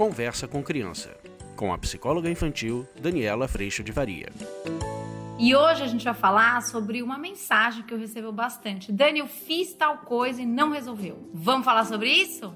Conversa com Criança, com a psicóloga infantil Daniela Freixo de Varia. E hoje a gente vai falar sobre uma mensagem que eu recebo bastante. Dani, eu fiz tal coisa e não resolveu. Vamos falar sobre isso?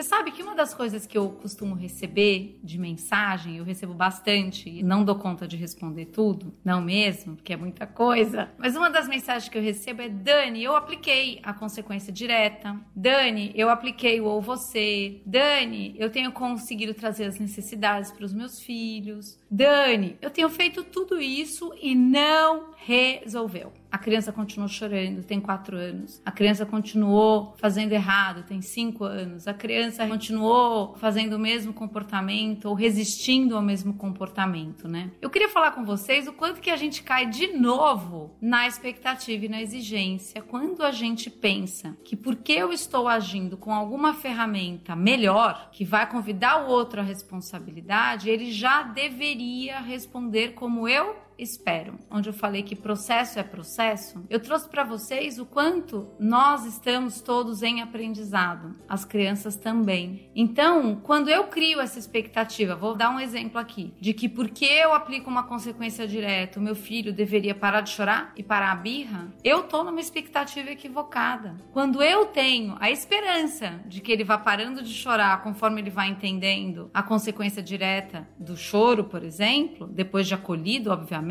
Você sabe que uma das coisas que eu costumo receber de mensagem, eu recebo bastante e não dou conta de responder tudo, não mesmo, porque é muita coisa. Mas uma das mensagens que eu recebo é: Dani, eu apliquei a consequência direta. Dani, eu apliquei o ou você. Dani, eu tenho conseguido trazer as necessidades para os meus filhos. Dani, eu tenho feito tudo isso e não resolveu. Criança continuou chorando, tem quatro anos. A criança continuou fazendo errado, tem cinco anos. A criança continuou fazendo o mesmo comportamento ou resistindo ao mesmo comportamento, né? Eu queria falar com vocês o quanto que a gente cai de novo na expectativa e na exigência quando a gente pensa que porque eu estou agindo com alguma ferramenta melhor, que vai convidar o outro à responsabilidade, ele já deveria responder como eu espero, onde eu falei que processo é processo, eu trouxe para vocês o quanto nós estamos todos em aprendizado, as crianças também. Então, quando eu crio essa expectativa, vou dar um exemplo aqui, de que porque eu aplico uma consequência direta, o meu filho deveria parar de chorar e parar a birra, eu tô numa expectativa equivocada. Quando eu tenho a esperança de que ele vá parando de chorar conforme ele vai entendendo a consequência direta do choro, por exemplo, depois de acolhido, obviamente,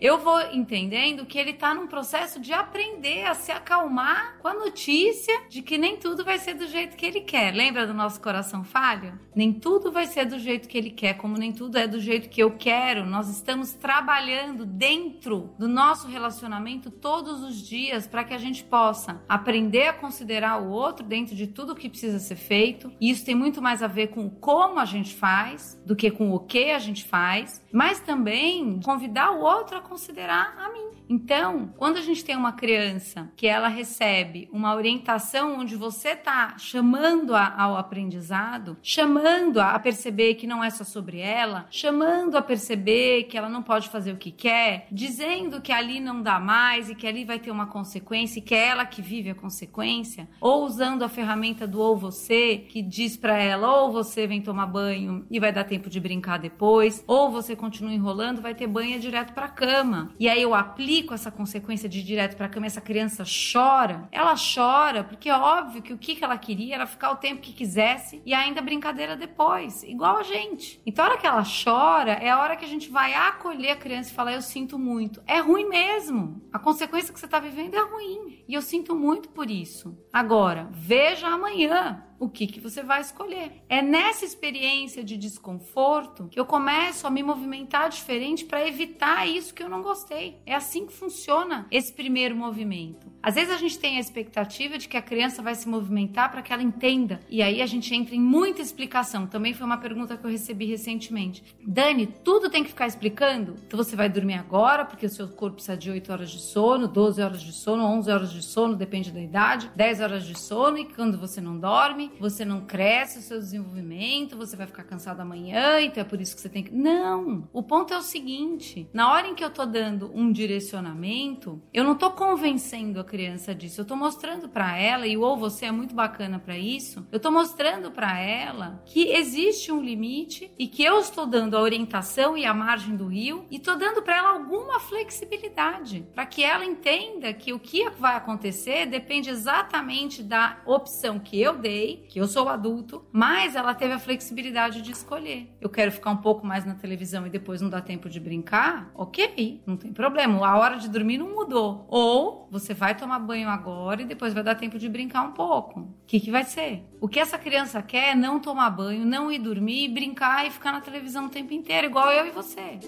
eu vou entendendo que ele está num processo de aprender a se acalmar com a notícia de que nem tudo vai ser do jeito que ele quer. Lembra do nosso coração falho? Nem tudo vai ser do jeito que ele quer, como nem tudo é do jeito que eu quero. Nós estamos trabalhando dentro do nosso relacionamento todos os dias para que a gente possa aprender a considerar o outro dentro de tudo o que precisa ser feito. E isso tem muito mais a ver com como a gente faz do que com o que a gente faz, mas também convidar o outro a considerar a mim. Então, quando a gente tem uma criança que ela recebe uma orientação onde você está chamando-a ao aprendizado, chamando-a a perceber que não é só sobre ela, chamando a perceber que ela não pode fazer o que quer, dizendo que ali não dá mais e que ali vai ter uma consequência e que é ela que vive a consequência, ou usando a ferramenta do ou você, que diz para ela ou você vem tomar banho e vai dar tempo de brincar depois, ou você continua enrolando, vai ter banho direto para cama. E aí eu aplico essa consequência de ir direto para cama, essa criança chora, ela chora porque é óbvio que o que ela queria era ficar o tempo que quisesse e ainda brincadeira depois, igual a gente. Então a hora que ela chora é a hora que a gente vai acolher a criança e falar eu sinto muito. É ruim mesmo. A consequência que você está vivendo é ruim e eu sinto muito por isso. Agora, veja amanhã o que, que você vai escolher. É nessa experiência de desconforto que eu começo a me movimentar diferente para evitar isso que eu não gostei. É assim que funciona esse primeiro movimento. Às vezes a gente tem a expectativa de que a criança vai se movimentar para que ela entenda. E aí a gente entra em muita explicação. Também foi uma pergunta que eu recebi recentemente. Dani, tudo tem que ficar explicando? Então você vai dormir agora porque o seu corpo precisa de 8 horas de sono, 12 horas de sono, 11 horas de sono, depende da idade, 10 horas de sono e quando você não dorme, você não cresce o seu desenvolvimento, você vai ficar cansado amanhã, então é por isso que você tem que. Não! O ponto é o seguinte: na hora em que eu tô dando um direcionamento, eu não tô convencendo a criança disso. Eu tô mostrando para ela, e o ou você é muito bacana para isso, eu tô mostrando para ela que existe um limite e que eu estou dando a orientação e a margem do rio e tô dando para ela alguma flexibilidade, para que ela entenda que o que vai acontecer depende exatamente da opção que eu dei, que eu sou adulto, mas ela teve a flexibilidade de escolher. Eu quero ficar um pouco mais na televisão e depois não dá tempo de brincar? OK, não tem problema. A hora de dormir não mudou. Ou você vai tomar banho agora e depois vai dar tempo de brincar um pouco. O que, que vai ser? O que essa criança quer é não tomar banho, não ir dormir, brincar e ficar na televisão o tempo inteiro, igual eu e você.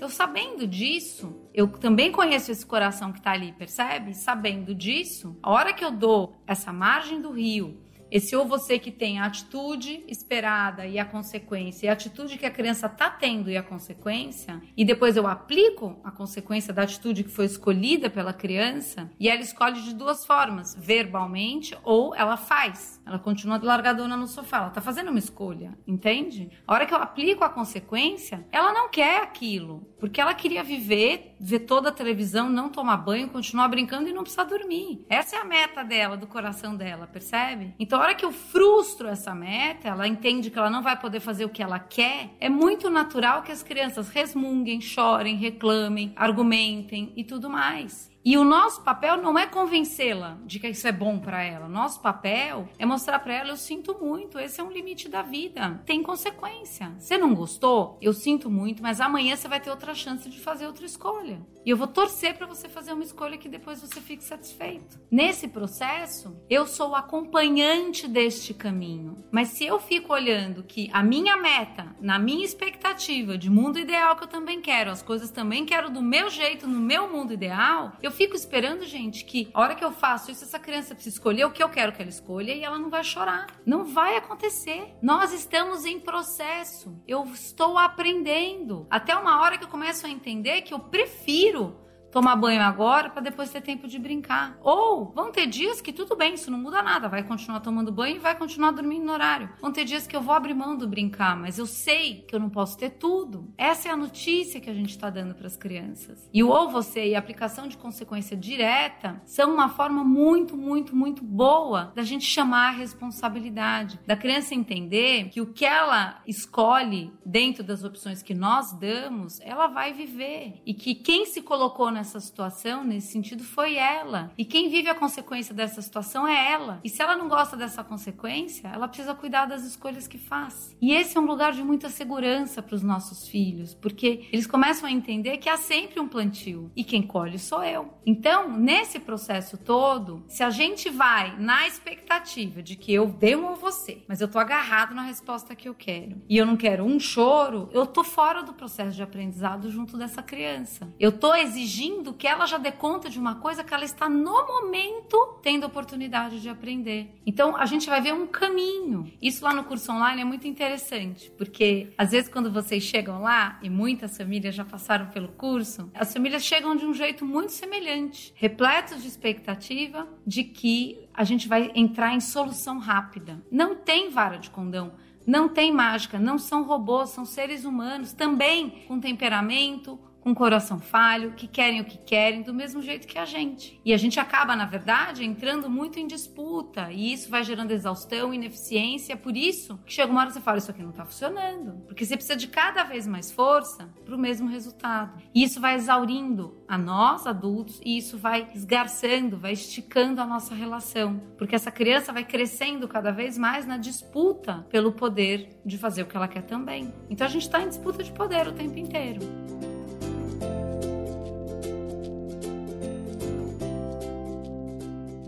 Então, sabendo disso, eu também conheço esse coração que tá ali, percebe? Sabendo disso, a hora que eu dou essa margem do rio esse ou você que tem a atitude esperada e a consequência, e a atitude que a criança está tendo e a consequência, e depois eu aplico a consequência da atitude que foi escolhida pela criança, e ela escolhe de duas formas, verbalmente ou ela faz. Ela continua largadona no sofá, ela está fazendo uma escolha, entende? A hora que eu aplico a consequência, ela não quer aquilo, porque ela queria viver, ver toda a televisão, não tomar banho, continuar brincando e não precisar dormir. Essa é a meta dela, do coração dela, percebe? Então, a hora que eu frustro essa meta, ela entende que ela não vai poder fazer o que ela quer, é muito natural que as crianças resmunguem, chorem, reclamem, argumentem e tudo mais. E o nosso papel não é convencê-la de que isso é bom para ela. Nosso papel é mostrar para ela: eu sinto muito, esse é um limite da vida. Tem consequência. Você não gostou? Eu sinto muito, mas amanhã você vai ter outra chance de fazer outra escolha. E eu vou torcer para você fazer uma escolha que depois você fique satisfeito. Nesse processo, eu sou acompanhante deste caminho. Mas se eu fico olhando que a minha meta, na minha expectativa de mundo ideal que eu também quero, as coisas também quero do meu jeito, no meu mundo ideal, eu fico esperando, gente, que a hora que eu faço isso, essa criança precisa escolher o que eu quero que ela escolha e ela não vai chorar. Não vai acontecer. Nós estamos em processo. Eu estou aprendendo. Até uma hora que eu começo a entender que eu prefiro tomar banho agora para depois ter tempo de brincar. Ou vão ter dias que tudo bem, isso não muda nada, vai continuar tomando banho e vai continuar dormindo no horário. Vão ter dias que eu vou abrir mão do brincar, mas eu sei que eu não posso ter tudo. Essa é a notícia que a gente está dando para as crianças. E o ou você e a aplicação de consequência direta são uma forma muito, muito, muito boa da gente chamar a responsabilidade, da criança entender que o que ela escolhe dentro das opções que nós damos, ela vai viver e que quem se colocou na nessa situação, nesse sentido, foi ela. E quem vive a consequência dessa situação é ela. E se ela não gosta dessa consequência, ela precisa cuidar das escolhas que faz. E esse é um lugar de muita segurança para os nossos filhos, porque eles começam a entender que há sempre um plantio e quem colhe sou eu. Então, nesse processo todo, se a gente vai na expectativa de que eu um a você, mas eu tô agarrado na resposta que eu quero e eu não quero um choro, eu tô fora do processo de aprendizado junto dessa criança. Eu tô exigindo exigindo que ela já dê conta de uma coisa que ela está no momento tendo oportunidade de aprender. Então a gente vai ver um caminho. Isso lá no curso online é muito interessante, porque às vezes quando vocês chegam lá, e muitas famílias já passaram pelo curso, as famílias chegam de um jeito muito semelhante, repletos de expectativa de que a gente vai entrar em solução rápida. Não tem vara de condão. Não tem mágica, não são robôs, são seres humanos, também com temperamento, com coração falho, que querem o que querem do mesmo jeito que a gente. E a gente acaba, na verdade, entrando muito em disputa, e isso vai gerando exaustão, ineficiência, por isso que chega uma hora que você fala, isso aqui não tá funcionando, porque você precisa de cada vez mais força para o mesmo resultado. E isso vai exaurindo a nós, adultos, e isso vai esgarçando, vai esticando a nossa relação, porque essa criança vai crescendo cada vez mais na disputa pelo poder de fazer o que ela quer também. Então a gente está em disputa de poder o tempo inteiro.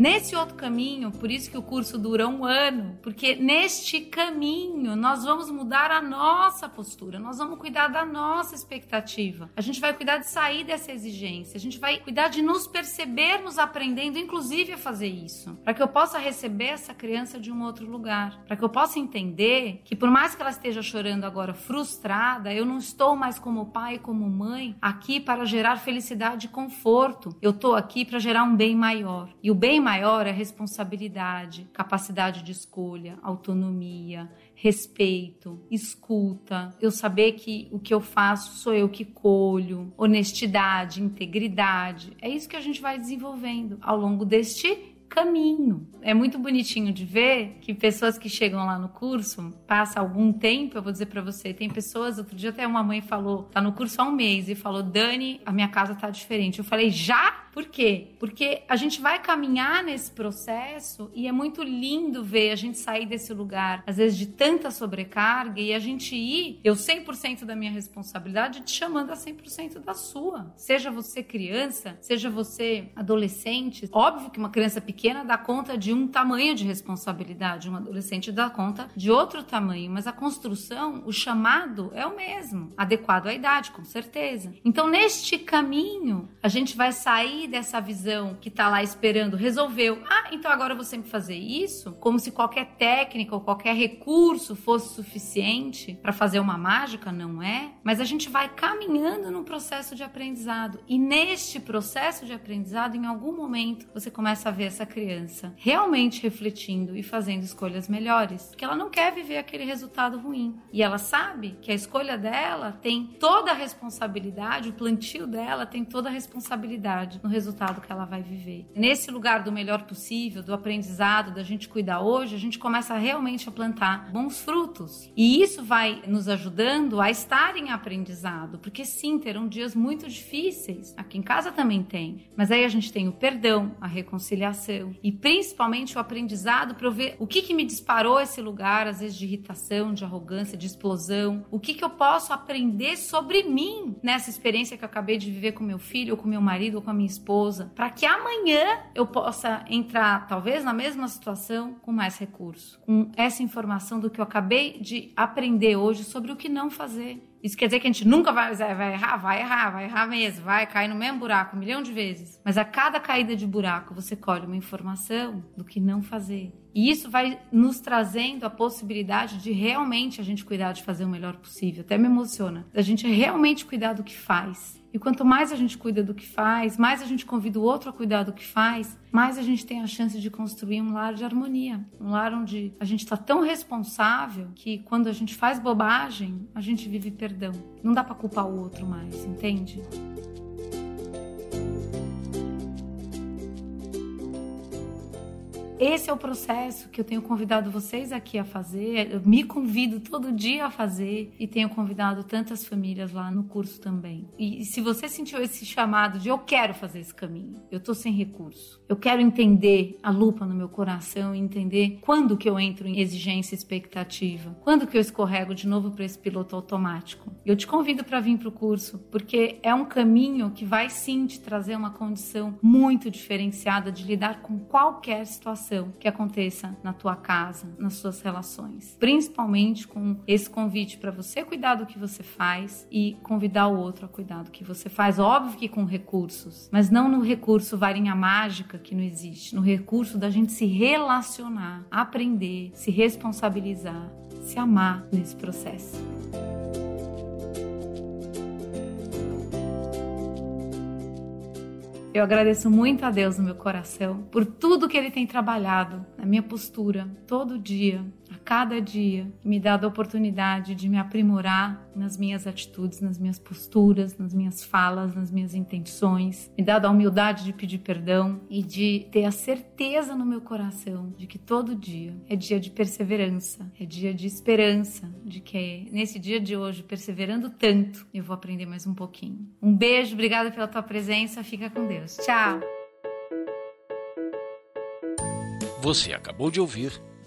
Nesse outro caminho, por isso que o curso dura um ano, porque neste caminho nós vamos mudar a nossa postura, nós vamos cuidar da nossa expectativa, a gente vai cuidar de sair dessa exigência, a gente vai cuidar de nos percebermos aprendendo, inclusive, a fazer isso, para que eu possa receber essa criança de um outro lugar, para que eu possa entender que, por mais que ela esteja chorando agora frustrada, eu não estou mais como pai, como mãe, aqui para gerar felicidade e conforto, eu estou aqui para gerar um bem maior. E o bem maior maior é responsabilidade, capacidade de escolha, autonomia, respeito, escuta, eu saber que o que eu faço sou eu que colho, honestidade, integridade. É isso que a gente vai desenvolvendo ao longo deste caminho. É muito bonitinho de ver que pessoas que chegam lá no curso, passa algum tempo, eu vou dizer para você, tem pessoas, outro dia até uma mãe falou, tá no curso há um mês e falou: "Dani, a minha casa tá diferente". Eu falei: "Já?" Por quê? Porque a gente vai caminhar nesse processo e é muito lindo ver a gente sair desse lugar, às vezes de tanta sobrecarga e a gente ir, eu 100% da minha responsabilidade, te chamando a 100% da sua. Seja você criança, seja você adolescente. Óbvio que uma criança pequena dá conta de um tamanho de responsabilidade, um adolescente dá conta de outro tamanho, mas a construção, o chamado é o mesmo, adequado à idade, com certeza. Então, neste caminho, a gente vai sair sair dessa visão que tá lá esperando, resolveu. Ah, então agora eu vou sempre fazer isso? Como se qualquer técnica ou qualquer recurso fosse suficiente para fazer uma mágica, não é? Mas a gente vai caminhando no processo de aprendizado. E neste processo de aprendizado, em algum momento, você começa a ver essa criança realmente refletindo e fazendo escolhas melhores, porque ela não quer viver aquele resultado ruim. E ela sabe que a escolha dela tem toda a responsabilidade, o plantio dela tem toda a responsabilidade resultado que ela vai viver. Nesse lugar do melhor possível, do aprendizado, da gente cuidar hoje, a gente começa realmente a plantar bons frutos. E isso vai nos ajudando a estar em aprendizado, porque sim, terão dias muito difíceis. Aqui em casa também tem. Mas aí a gente tem o perdão, a reconciliação e principalmente o aprendizado para ver o que, que me disparou esse lugar, às vezes de irritação, de arrogância, de explosão. O que, que eu posso aprender sobre mim nessa experiência que eu acabei de viver com meu filho, ou com meu marido, ou com a minha esposa, para que amanhã eu possa entrar, talvez, na mesma situação com mais recurso, com essa informação do que eu acabei de aprender hoje sobre o que não fazer. Isso quer dizer que a gente nunca vai, vai errar? Vai errar, vai errar mesmo, vai cair no mesmo buraco um milhão de vezes. Mas a cada caída de buraco você colhe uma informação do que não fazer. E isso vai nos trazendo a possibilidade de realmente a gente cuidar de fazer o melhor possível. Até me emociona. A gente realmente cuidar do que faz. E quanto mais a gente cuida do que faz, mais a gente convida o outro a cuidar do que faz, mais a gente tem a chance de construir um lar de harmonia. Um lar onde a gente está tão responsável que quando a gente faz bobagem, a gente vive perdão. Não dá para culpar o outro mais, entende? Esse é o processo que eu tenho convidado vocês aqui a fazer. Eu me convido todo dia a fazer e tenho convidado tantas famílias lá no curso também. E se você sentiu esse chamado de eu quero fazer esse caminho, eu tô sem recurso. Eu quero entender a lupa no meu coração e entender quando que eu entro em exigência e expectativa, quando que eu escorrego de novo para esse piloto automático. Eu te convido para vir para o curso, porque é um caminho que vai sim te trazer uma condição muito diferenciada de lidar com qualquer situação que aconteça na tua casa, nas suas relações. Principalmente com esse convite para você cuidar do que você faz e convidar o outro a cuidar do que você faz. Óbvio que com recursos, mas não no recurso varinha mágica que não existe, no recurso da gente se relacionar, aprender, se responsabilizar, se amar nesse processo. Eu agradeço muito a Deus no meu coração por tudo que Ele tem trabalhado na minha postura todo dia, cada dia me dado a oportunidade de me aprimorar nas minhas atitudes, nas minhas posturas, nas minhas falas, nas minhas intenções, me dado a humildade de pedir perdão e de ter a certeza no meu coração de que todo dia é dia de perseverança, é dia de esperança, de que nesse dia de hoje, perseverando tanto, eu vou aprender mais um pouquinho. Um beijo, obrigada pela tua presença, fica com Deus. Tchau. Você acabou de ouvir